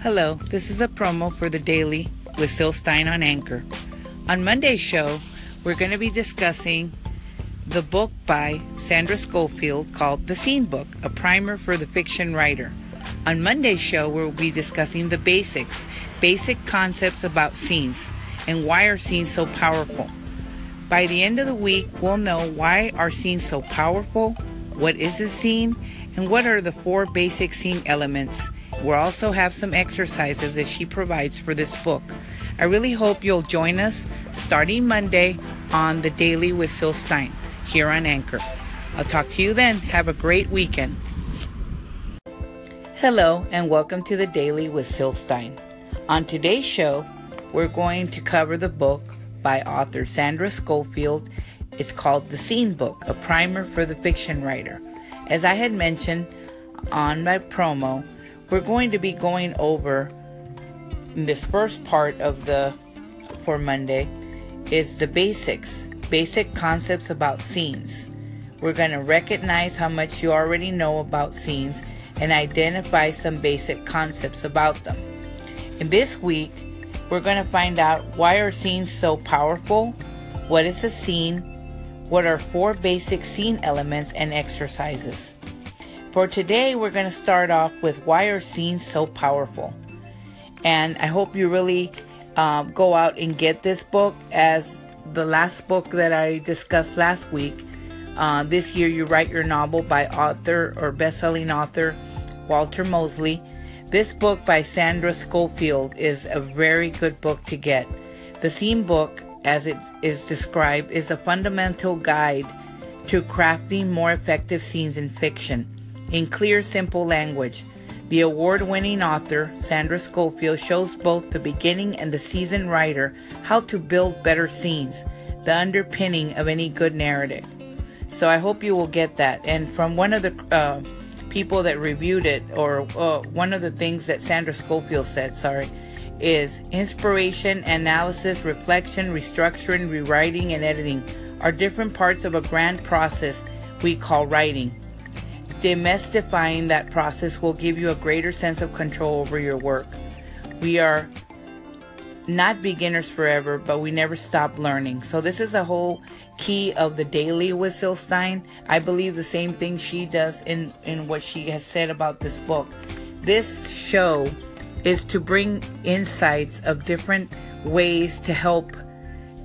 Hello, this is a promo for the Daily with Syl Stein on Anchor. On Monday's show, we're going to be discussing the book by Sandra Scofield called The Scene Book, a primer for the fiction writer. On Monday's show, we'll be discussing the basics, basic concepts about scenes, and why are scenes so powerful. By the end of the week, we'll know why are scenes so powerful, what is a scene, and what are the four basic scene elements. We'll also have some exercises that she provides for this book. I really hope you'll join us starting Monday on the Daily with Syl Stein here on Anchor. I'll talk to you then. Have a great weekend. Hello, and welcome to the Daily with Syl Stein. On today's show, we're going to cover the book by author Sandra Scofield. It's called The Scene Book, a primer for the fiction writer. As I had mentioned on my promo, we're going to be going over in this first part of the for Monday is the basics, basic concepts about scenes. We're going to recognize how much you already know about scenes and identify some basic concepts about them. In this week, we're going to find out why are scenes so powerful, what is a scene, what are four basic scene elements and exercises. For today, we're going to start off with why are scenes so powerful? And I hope you really um, go out and get this book as the last book that I discussed last week. Uh, this year, you write your novel by author or best-selling author Walter Mosley. This book by Sandra Scofield is a very good book to get. The Scene Book, as it is described, is a fundamental guide to crafting more effective scenes in fiction in clear, simple language. The award winning author, Sandra Scofield, shows both the beginning and the seasoned writer how to build better scenes, the underpinning of any good narrative. So I hope you will get that. And from one of the uh, people that reviewed it, or uh, one of the things that Sandra Scofield said, sorry, is inspiration, analysis, reflection, restructuring, rewriting, and editing are different parts of a grand process we call writing. Demystifying that process will give you a greater sense of control over your work. We are not beginners forever, but we never stop learning. So this is a whole key of the daily with Syl Stein. I believe the same thing she does in, in what she has said about this book. This show is to bring insights of different ways to help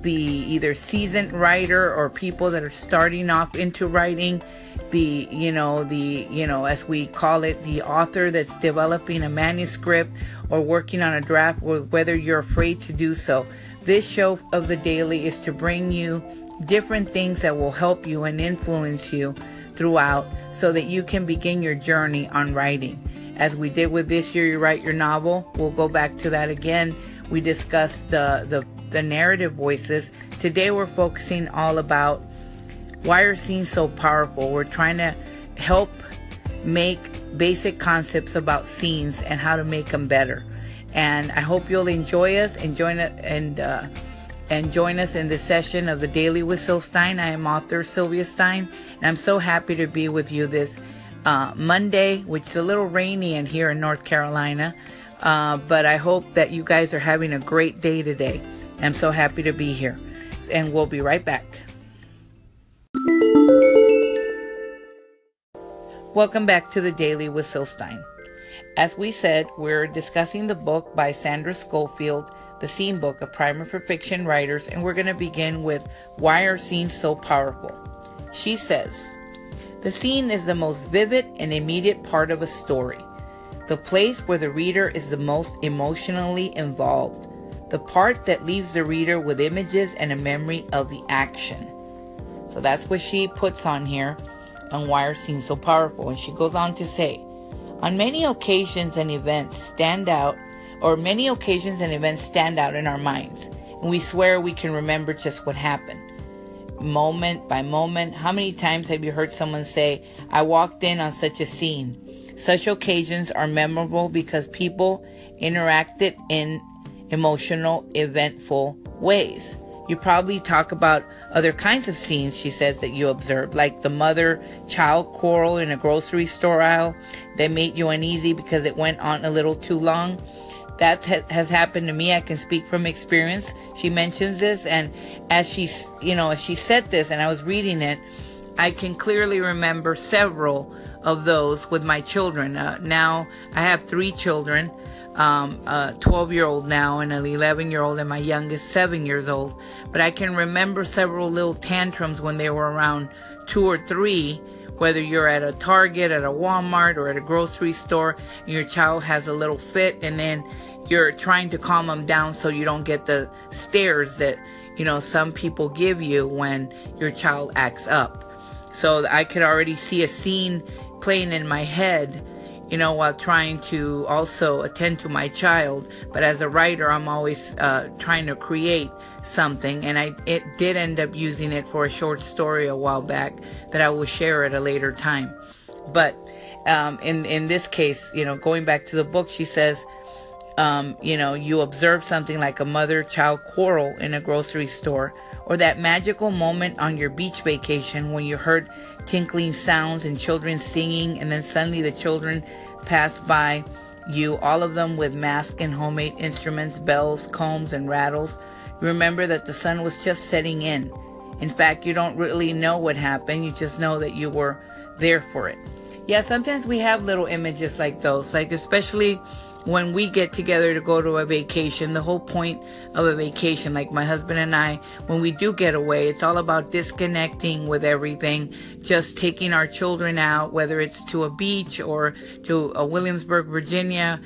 the either seasoned writer or people that are starting off into writing the you know the you know as we call it the author that's developing a manuscript or working on a draft or whether you're afraid to do so. This show of the daily is to bring you different things that will help you and influence you throughout so that you can begin your journey on writing. As we did with this year you write your novel. We'll go back to that again. We discussed uh, the the narrative voices. Today we're focusing all about why are scenes so powerful? We're trying to help make basic concepts about scenes and how to make them better. And I hope you'll enjoy us and join it and uh, and join us in this session of the Daily with Syl Stein. I am author Sylvia Stein, and I'm so happy to be with you this uh, Monday, which is a little rainy in here in North Carolina. Uh, but I hope that you guys are having a great day today. I'm so happy to be here, and we'll be right back. Welcome back to the Daily with Syl Stein. As we said, we're discussing the book by Sandra Scofield, The Scene Book, a primer for fiction writers, and we're going to begin with Why Are Scenes So Powerful? She says, The scene is the most vivid and immediate part of a story, the place where the reader is the most emotionally involved, the part that leaves the reader with images and a memory of the action. So that's what she puts on here on why are scenes so powerful. And she goes on to say, on many occasions and events stand out, or many occasions and events stand out in our minds, and we swear we can remember just what happened. Moment by moment, how many times have you heard someone say, I walked in on such a scene? Such occasions are memorable because people interacted in emotional, eventful ways. You probably talk about other kinds of scenes, she says, that you observed, like the mother child quarrel in a grocery store aisle that made you uneasy because it went on a little too long. That ha- has happened to me. I can speak from experience. She mentions this, and as she, you know, as she said this, and I was reading it, I can clearly remember several of those with my children. Uh, now I have three children um, a 12 year old now and an 11 year old, and my youngest, seven years old. But I can remember several little tantrums when they were around two or three. Whether you're at a Target, at a Walmart, or at a grocery store, and your child has a little fit, and then you're trying to calm them down so you don't get the stares that you know some people give you when your child acts up. So I could already see a scene playing in my head you know, while trying to also attend to my child. But as a writer, I'm always uh, trying to create something, and I it did end up using it for a short story a while back that I will share at a later time. But um, in in this case, you know, going back to the book, she says. Um, you know, you observe something like a mother child quarrel in a grocery store, or that magical moment on your beach vacation when you heard tinkling sounds and children singing, and then suddenly the children passed by you, all of them with masked and homemade instruments, bells, combs, and rattles. You remember that the sun was just setting in. In fact, you don't really know what happened, you just know that you were there for it. Yeah, sometimes we have little images like those, like especially when we get together to go to a vacation, the whole point of a vacation, like my husband and I, when we do get away, it's all about disconnecting with everything, just taking our children out, whether it's to a beach or to a Williamsburg, Virginia.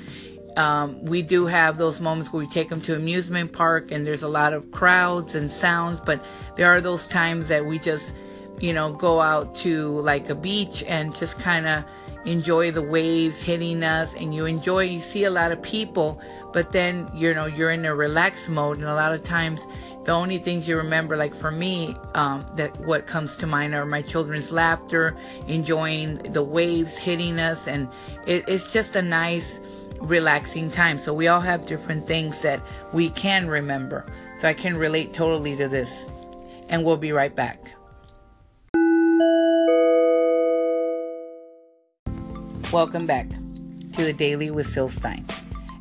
Um, we do have those moments where we take them to amusement park and there's a lot of crowds and sounds, but there are those times that we just, you know, go out to like a beach and just kind of enjoy the waves hitting us and you enjoy you see a lot of people but then you know you're in a relaxed mode. And a lot of times the only things you remember like for me um, that what comes to mind are my children's laughter enjoying the waves hitting us. And it, it's just a nice relaxing time. So we all have different things that we can remember. So i can relate totally to this. And we'll be right back Welcome back to the Daily with Syl Stein.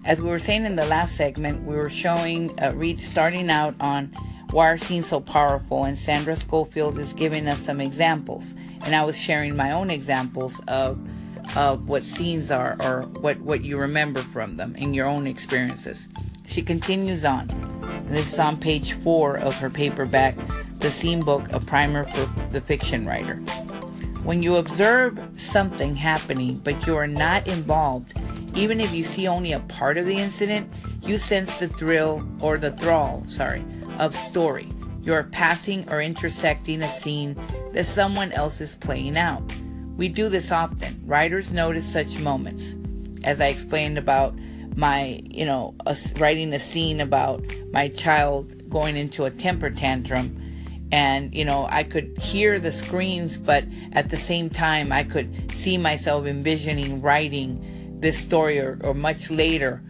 As we were saying in the last segment, we were showing, uh, read, starting out on why are scenes so powerful, and Sandra Scofield is giving us some examples. And I was sharing my own examples of of what scenes are or what, what you remember from them in your own experiences. She continues on. This is on page four of her paperback, The Scene Book, a primer for the fiction writer. When you observe something happening but you are not involved, even if you see only a part of the incident, you sense the thrill or the thrall, sorry, of story. You are passing or intersecting a scene that someone else is playing out. We do this often. Writers notice such moments. As I explained about my, you know, writing a scene about my child going into a temper tantrum and you know i could hear the screams but at the same time i could see myself envisioning writing this story or, or much later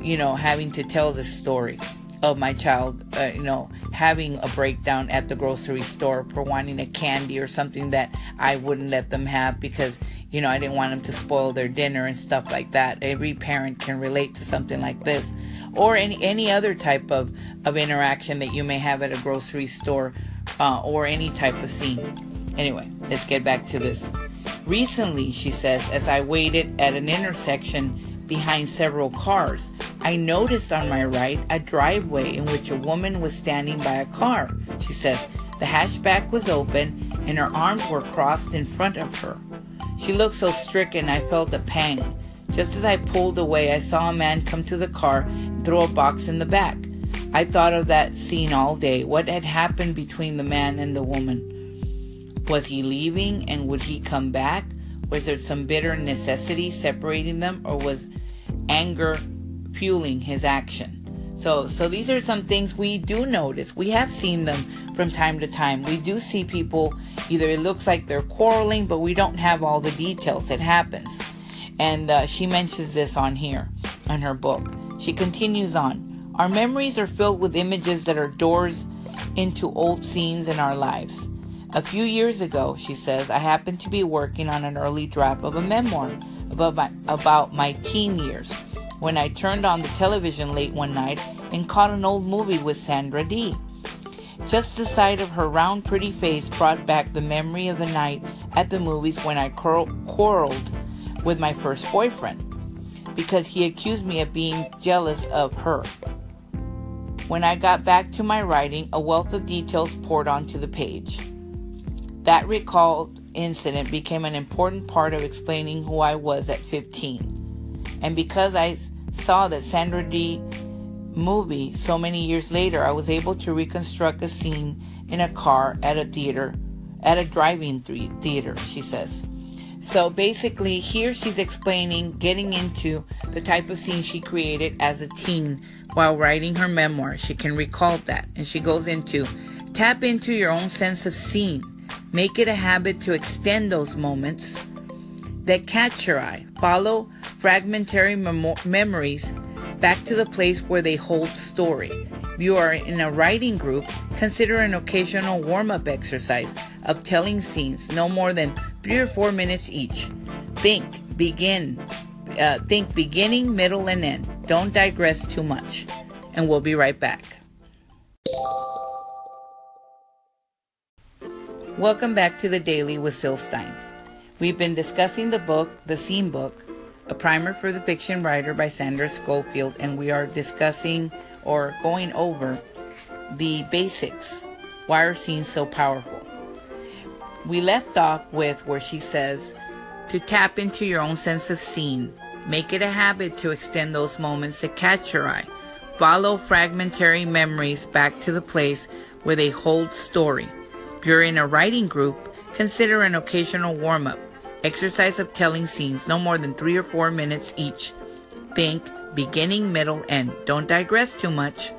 you know having to tell the story of my child uh, you know having a breakdown at the grocery store for wanting a candy or something that i wouldn't let them have because you know i didn't want them to spoil their dinner and stuff like that. Every parent can relate to something like this. Or any any other type of of interaction that you may have at a grocery store uh, or any type of scene. Anyway, let's get back to this. Recently, she says, as I waited at an intersection behind several cars, I noticed on my right a driveway in which a woman was standing by a car. She says, the hatchback was open and her arms were crossed in front of her. She looked so stricken I felt a pang. Just as I pulled away, I saw a man come to the car and throw a box in the back. I thought of that scene all day. What had happened between the man and the woman? Was he leaving and would he come back? Was there some bitter necessity separating them or was anger fueling his action? So so these are some things we do notice. We have seen them from time to time. We do see people either it looks like they're quarreling but we don't have all the details. It happens. And uh, she mentions this on here on her book. She continues on. Our memories are filled with images that are doors into old scenes in our lives. A few years ago, she says, I happened to be working on an early draft of a memoir about my, about my teen years when I turned on the television late one night and caught an old movie with Sandra Dee. Just the sight of her round, pretty face brought back the memory of the night at the movies when I quarreled with my first boyfriend because he accused me of being jealous of her. When I got back to my writing, a wealth of details poured onto the page. That recalled incident became an important part of explaining who I was at 15. And because I saw that Sandra Dee movie so many years later, I was able to reconstruct a scene in a car at a theater, at a driving theater, she says. So basically, here she's explaining, getting into the type of scene she created as a teen while writing her memoir. She can recall that. And she goes into tap into your own sense of scene. Make it a habit to extend those moments that catch your eye. Follow fragmentary mem- memories back to the place where they hold story. If you are in a writing group, consider an occasional warm up exercise of telling scenes, no more than three or four minutes each. Think, begin, uh, think beginning, middle, and end. Don't digress too much. And we'll be right back. Welcome back to the Daily with Syl Stein. We've been discussing the book, The Scene Book, a primer for the fiction writer by Sandra Scofield, and we are discussing or going over the basics. Why are scenes so powerful? We left off with where she says to tap into your own sense of scene. Make it a habit to extend those moments that catch your eye. Follow fragmentary memories back to the place where they hold story. If you're in a writing group, consider an occasional warm up Exercise of telling scenes no more than three or four minutes each. Think beginning, middle, end. Don't digress too much.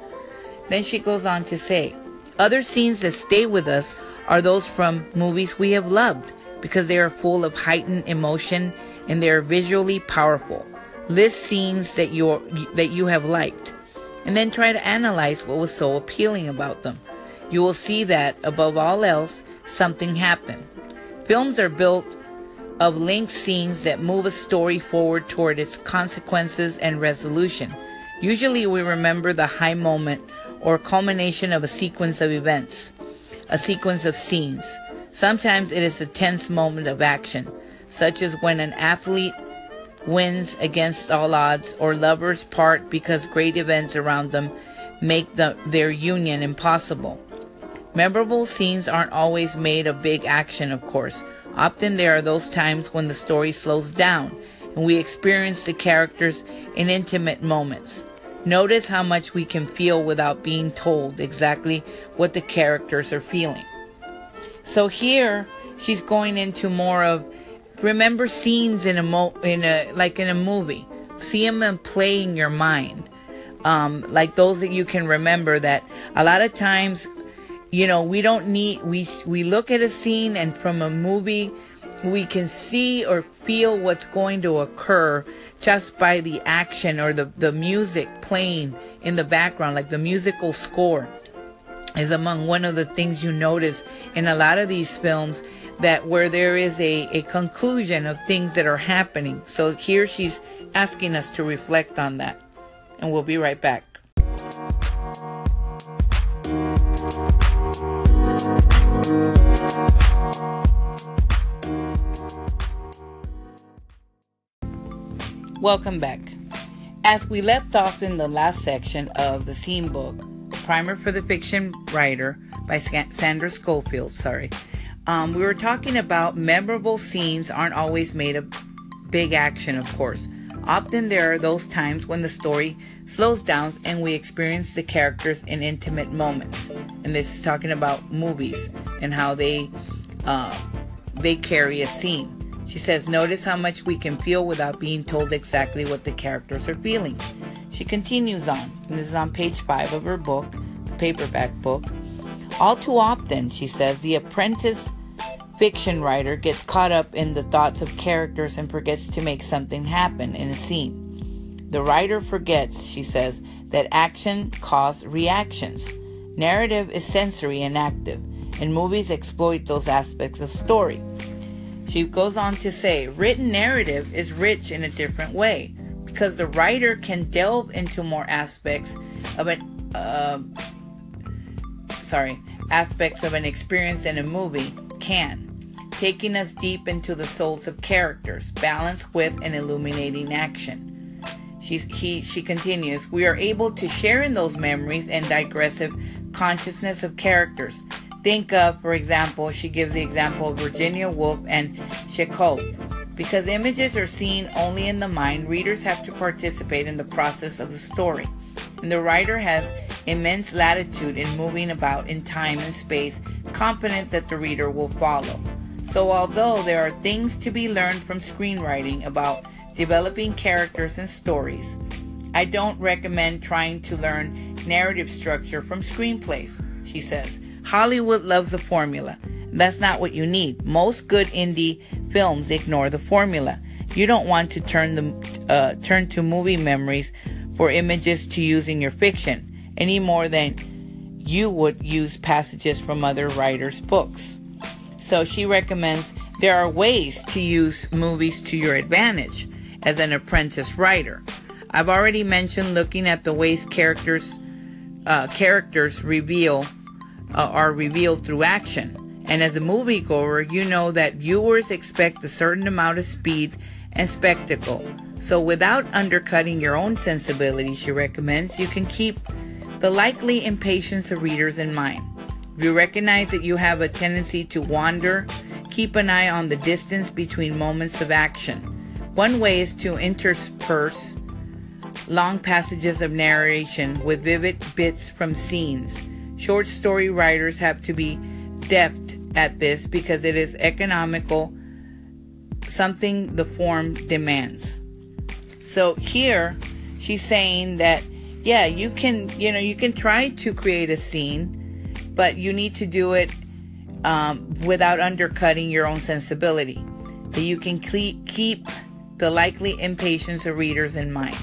Then she goes on to say, Other scenes that stay with us are those from movies we have loved because they are full of heightened emotion and they are visually powerful. List scenes that you that you have liked and then try to analyze what was so appealing about them. You will see that above all else something happened. Films are built of linked scenes that move a story forward toward its consequences and resolution. Usually we remember the high moment or culmination of a sequence of events, a sequence of scenes. Sometimes it is a tense moment of action, such as when an athlete wins against all odds or lovers part because great events around them make the, their union impossible. Memorable scenes aren't always made of big action, of course. Often there are those times when the story slows down and we experience the characters in intimate moments. Notice how much we can feel without being told exactly what the characters are feeling. So here she's going into more of remember scenes in a mo- in a like in a movie. See them and play in your mind. Um, like those that you can remember that a lot of times you know we don't need we we look at a scene and from a movie we can see or feel what's going to occur just by the action or the, the music playing in the background like the musical score is among one of the things you notice in a lot of these films that where there is a, a conclusion of things that are happening. So here she's asking us to reflect on that. And we'll be right back Welcome back. As we left off in the last section of the scene book, Primer for the Fiction Writer by Sandra Scofield, sorry, um, we were talking about memorable scenes aren't always made of big action, of course. Often there are those times when the story slows down and we experience the characters in intimate moments. And this is talking about movies and how they uh, they carry a scene. She says, Notice how much we can feel without being told exactly what the characters are feeling. She continues on, and this is on page five of her book, the paperback book. All too often, she says, the apprentice fiction writer gets caught up in the thoughts of characters and forgets to make something happen in a scene. The writer forgets, she says, that action causes reactions. Narrative is sensory and active, and movies exploit those aspects of story. She goes on to say, written narrative is rich in a different way because the writer can delve into more aspects of an uh, sorry aspects of an experience than a movie can taking us deep into the souls of characters, balanced with an illuminating action. She's, he, she continues, we are able to share in those memories and digressive consciousness of characters. Think of, for example, she gives the example of Virginia Woolf and Chekhov. Because images are seen only in the mind, readers have to participate in the process of the story. And the writer has immense latitude in moving about in time and space, confident that the reader will follow. So, although there are things to be learned from screenwriting about developing characters and stories, I don't recommend trying to learn narrative structure from screenplays, she says. Hollywood loves the formula. That's not what you need. Most good indie films ignore the formula. You don't want to turn the uh, turn to movie memories for images to use in your fiction any more than you would use passages from other writers' books. So she recommends there are ways to use movies to your advantage as an apprentice writer. I've already mentioned looking at the ways characters uh, characters reveal uh, are revealed through action. And as a moviegoer, you know that viewers expect a certain amount of speed and spectacle. So without undercutting your own sensibility, she recommends you can keep the likely impatience of readers in mind. If you recognize that you have a tendency to wander, keep an eye on the distance between moments of action. One way is to intersperse long passages of narration with vivid bits from scenes. Short story writers have to be deft at this because it is economical, something the form demands. So here she's saying that yeah, you can, you know, you can try to create a scene but you need to do it um, without undercutting your own sensibility. That you can keep the likely impatience of readers in mind.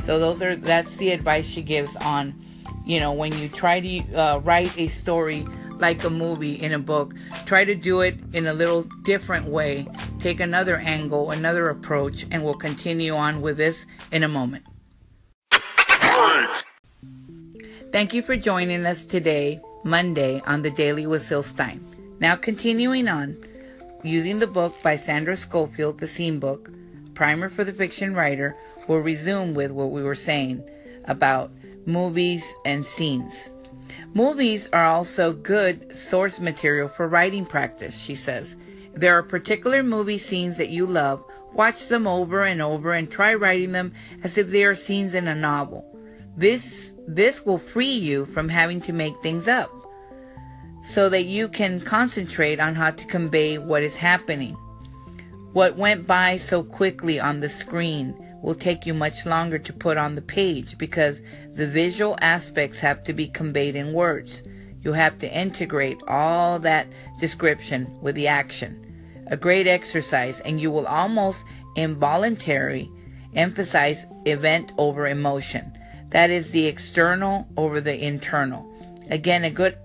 So those are that's the advice she gives on, you know, when you try to uh, write a story like a movie in a book, try to do it in a little different way. Take another angle, another approach, and we'll continue on with this in a moment. Thank you for joining us today Monday on the Daily with Syl Stein. Now, continuing on, using the book by Sandra Scofield, the Scene Book, Primer for the Fiction Writer, we'll resume with what we were saying about movies and scenes. Movies are also good source material for writing practice, she says. If there are particular movie scenes that you love, watch them over and over and try writing them as if they are scenes in a novel. This this will free you from having to make things up so that you can concentrate on how to convey what is happening. What went by so quickly on the screen will take you much longer to put on the page because the visual aspects have to be conveyed in words. You have to integrate all that description with the action. A great exercise, and you will almost involuntarily emphasize event over emotion. That is the external over the internal. Again, a good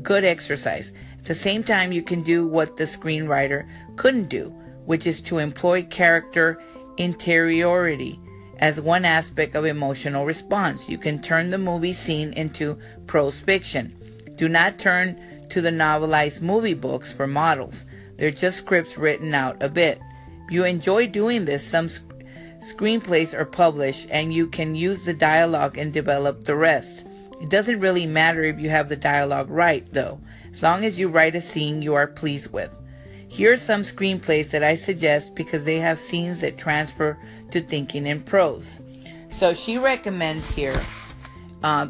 good exercise. At the same time, you can do what the screenwriter couldn't do, which is to employ character interiority as one aspect of emotional response. You can turn the movie scene into prose fiction. Do not turn to the novelized movie books for models. They're just scripts written out a bit. If you enjoy doing this, some Screenplays are published, and you can use the dialogue and develop the rest. It doesn't really matter if you have the dialogue right, though, as long as you write a scene you are pleased with. Here are some screenplays that I suggest because they have scenes that transfer to thinking in prose. So she recommends here uh,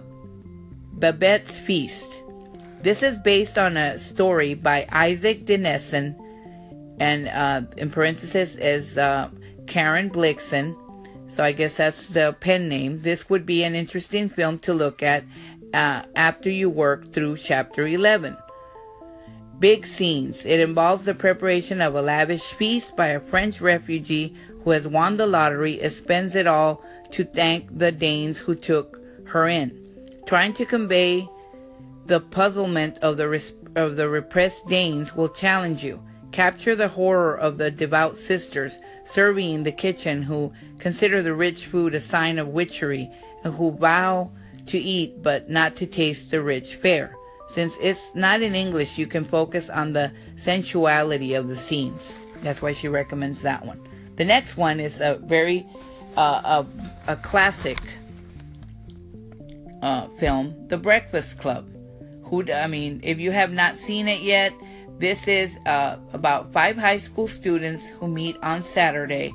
Babette's Feast. This is based on a story by Isak Dinesen, and uh, in parentheses is uh, Karen Blixen. So I guess that's the pen name. This would be an interesting film to look at uh, after you work through chapter 11. Big scenes. It involves the preparation of a lavish feast by a French refugee who has won the lottery and spends it all to thank the Danes who took her in. Trying to convey the puzzlement of the, res- of the repressed Danes will challenge you. Capture the horror of the devout sisters serving in the kitchen who consider the rich food a sign of witchery and who vow to eat but not to taste the rich fare. Since it's not in English, you can focus on the sensuality of the scenes. That's why she recommends that one. The next one is a very uh, a, a classic uh, film, The Breakfast Club. Who I mean, if you have not seen it yet, this is uh, about five high school students who meet on Saturday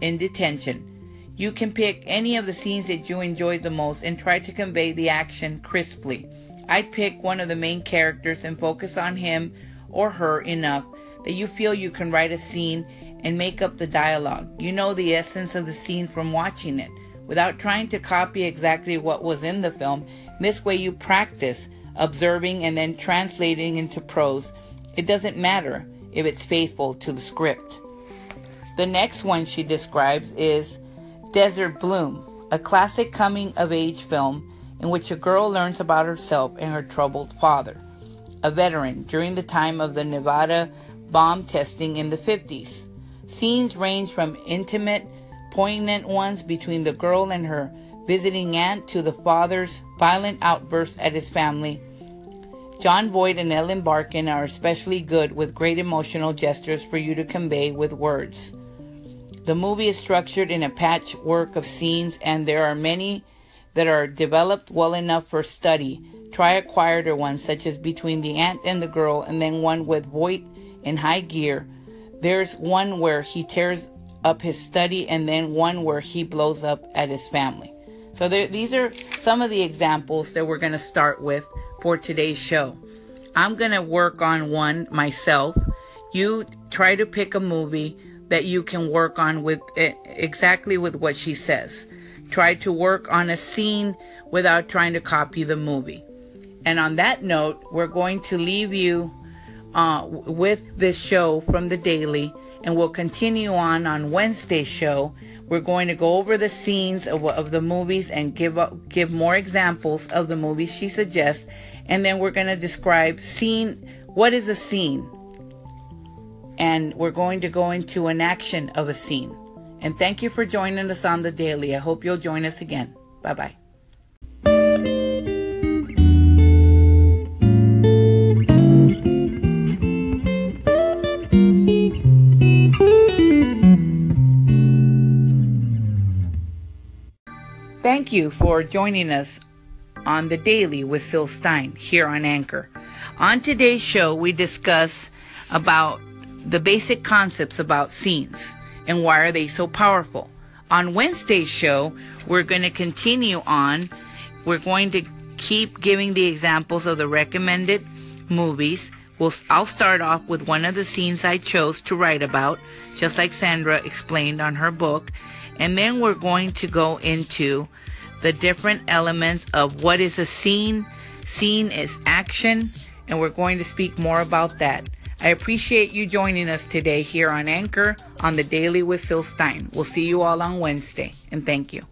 in detention. You can pick any of the scenes that you enjoyed the most and try to convey the action crisply. I'd pick one of the main characters and focus on him or her enough that you feel you can write a scene and make up the dialogue. You know the essence of the scene from watching it without trying to copy exactly what was in the film. This way you practice observing and then translating into prose. It doesn't matter if it's faithful to the script. The next one she describes is Desert Bloom, a classic coming of age film in which a girl learns about herself and her troubled father, a veteran during the time of the Nevada bomb testing in the 50s. Scenes range from intimate, poignant ones between the girl and her visiting aunt to the father's violent outbursts at his family. Jon Voight and Ellen Barkin are especially good with great emotional gestures for you to convey with words. The movie is structured in a patchwork of scenes, and there are many that are developed well enough for study. Try a quieter one, such as between the aunt and the girl, and then one with Voight in high gear. There's one where he tears up his study, and then one where he blows up at his family. So there, these are some of the examples that we're going to start with for today's show. I'm going to work on one myself. You try to pick a movie that you can work on with exactly with what she says try to work on a scene without trying to copy the movie. And on that note, we're going to leave you uh, with this show from the daily, and we'll continue on on Wednesday's show. We're going to go over the scenes of, of the movies and give up, give more examples of the movies she suggests, and then we're going to describe scene. What is a scene? And we're going to go into an action of a scene. And thank you for joining us on the daily. I hope you'll join us again. Bye bye. Thank you for joining us on the daily with Syl Stein here on Anchor. On today's show, we discuss about the basic concepts about scenes and why are they so powerful? On Wednesday's show, we're going to continue on. We're going to keep giving the examples of the recommended movies. We'll, I'll start off with one of the scenes I chose to write about, just like Sandra explained on her book. And then we're going to go into the different elements of what is a scene. Scene is action, and we're going to speak more about that. I appreciate you joining us today here on Anchor on the Daily with Syl Stein. We'll see you all on Wednesday, and thank you.